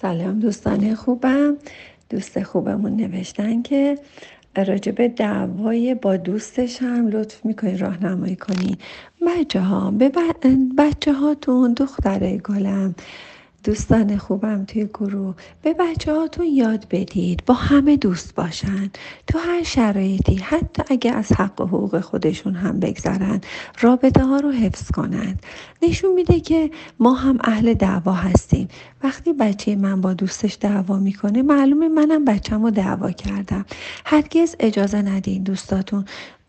سلام دوستان خوبم. دوست خوبمون نوشتن که راجب دعوای با دوستش هم لطف می‌کنی راهنمایی کنی بچه ها به بچه هاتون دختره گلم. دوستان خوبم توی گروه. به بچه هاتون یاد بدید. با همه دوست باشن. تو هر شرایطی حتی اگه از حق و حقوق خودشون هم بگذرن رابطه ها رو حفظ کنند نشون میده که ما هم اهل دعوا هستیم. وقتی بچه من با دوستش دعوا می‌کنه معلومه منم بچم رو دعوا کردم. هرگز اجازه ندین دوستاتون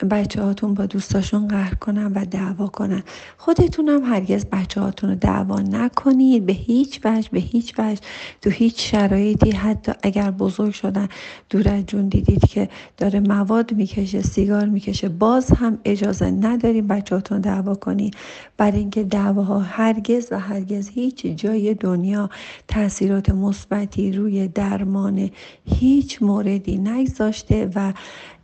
بچه هاتون با دوستاشون قهر کنن و دعوا کنن. خودتون هم هرگز بچه هاتون رو دعوا نکنید. به هیچ وجه به هیچ وجه. تو هیچ شرایطی حتی اگر بزرگ شدن دور از جون دیدید که داره مواد می‌کشه سیگار می‌کشه باز هم اجازه نداریم بچه هاتون دعوا کنید. برای اینکه دعواها هرگز و هرگز هیچ جای دنیا تاثیرات مثبتی روی درمان هیچ موردی نگذاشته و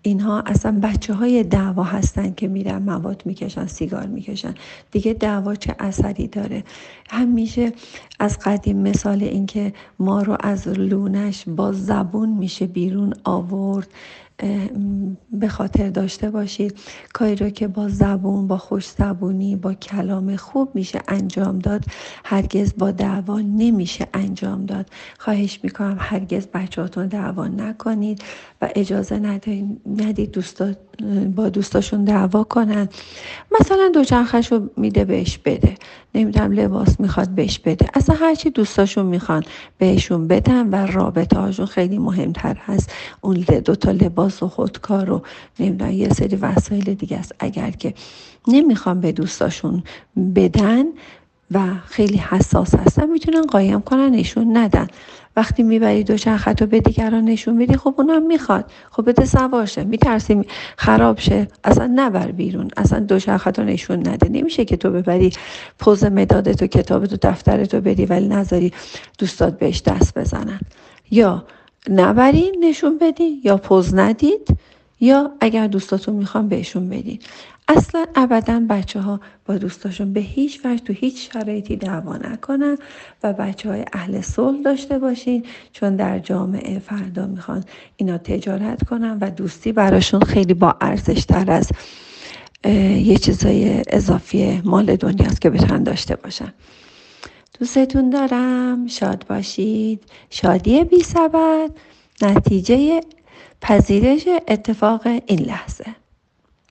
اینها اصلا بچه های دعوا هستن که میرن مواد می‌کشن سیگار می‌کشن. دیگه دعوا چه اثری داره؟ همیشه از قدیم مثال اینکه ما رو از لونش با زبون میشه بیرون آورد. به خاطر داشته باشید. کاری رو که با زبون با خوش زبونی با کلام خوب میشه انجام داد هرگز با دعوا نمیشه انجام داد. خواهش می‌کنم هرگز بچهاتون دعوا نکنید و اجازه ندید دوستا با دوستاشون دعوا کنن. مثلا دوچرخش رو میده بهش بده. نمی‌دونم لباس می‌خواد بهش بده. اصلا هرچی دوستاشون می‌خوان بهشون بدن و رابطه هاشون خیلی مهمتر هست. اون دوتا لباس و خودکار و نمی‌دونم یه سری وسایل دیگه است. اگر که نمی‌خوان به دوستاشون بدن و خیلی حساس هستن می‌تونن قایم کنن نشون ندن. وقتی می‌بری دو چرخت رو به دیگران نشون میدی خب اونم می‌خواد. خب بده سوار شه. میترسی خراب شه. اصلا نبر بیرون. اصلا دو چرخت رو نشون نده. نمیشه که تو ببری پوز مدادت و کتابت و دفترت رو بدی ولی نذاری دوستات بهش دست بزنن. یا نبرین نشون بدی یا پوز ندید یا اگر دوستاتون می‌خوان بهشون بدین. اصلا ابدا بچه ها با دوستاشون به هیچ وجه تو هیچ شرایطی دعوا نکنن و بچه های اهل صلح داشته باشین چون در جامعه فردا می‌خوان اینا تجارت کنن و دوستی براشون خیلی با ارزش تر از یه چیزای اضافی مال دنیاست که بتونن داشته باشن. دوستتون دارم. شاد باشید. شادی بی سبب نتیجه پذیرش اتفاق این لحظه.